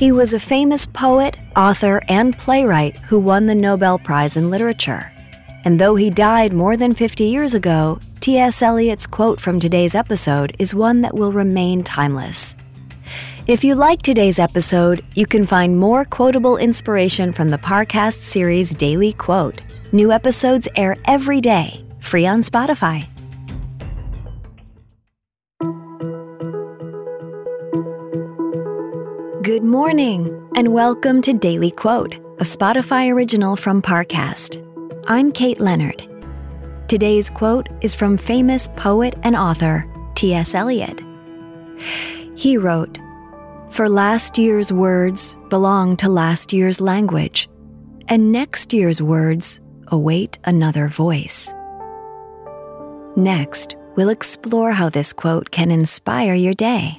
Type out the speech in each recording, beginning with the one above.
He was a famous poet, author, and playwright who won the Nobel Prize in Literature. And though he died more than 50 years ago, T.S. Eliot's quote from today's episode is one that will remain timeless. If you like today's episode, you can find more quotable inspiration from the Parcast series Daily Quote. New episodes air every day, free on Spotify. Good morning, and welcome to Daily Quote, a Spotify original from Parcast. I'm Kate Leonard. Today's quote is from famous poet and author T.S. Eliot. He wrote, For last year's words belong to last year's language, and next year's words await another voice. Next, we'll explore how this quote can inspire your day.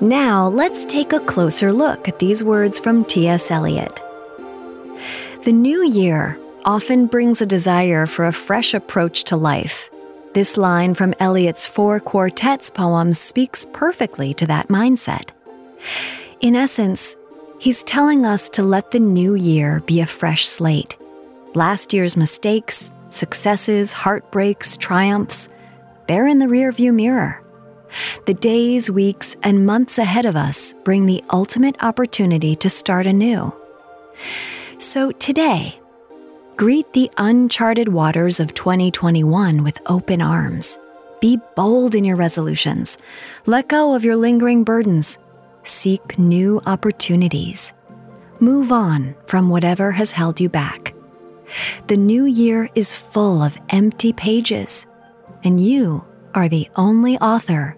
Now, let's take a closer look at these words from T.S. Eliot. The new year often brings a desire for a fresh approach to life. This line from Eliot's Four Quartets poems speaks perfectly to that mindset. In essence, he's telling us to let the new year be a fresh slate. Last year's mistakes, successes, heartbreaks, triumphs, they're in the rearview mirror. The days, weeks, and months ahead of us bring the ultimate opportunity to start anew. So today, greet the uncharted waters of 2021 with open arms. Be bold in your resolutions. Let go of your lingering burdens. Seek new opportunities. Move on from whatever has held you back. The new year is full of empty pages, and you are the only author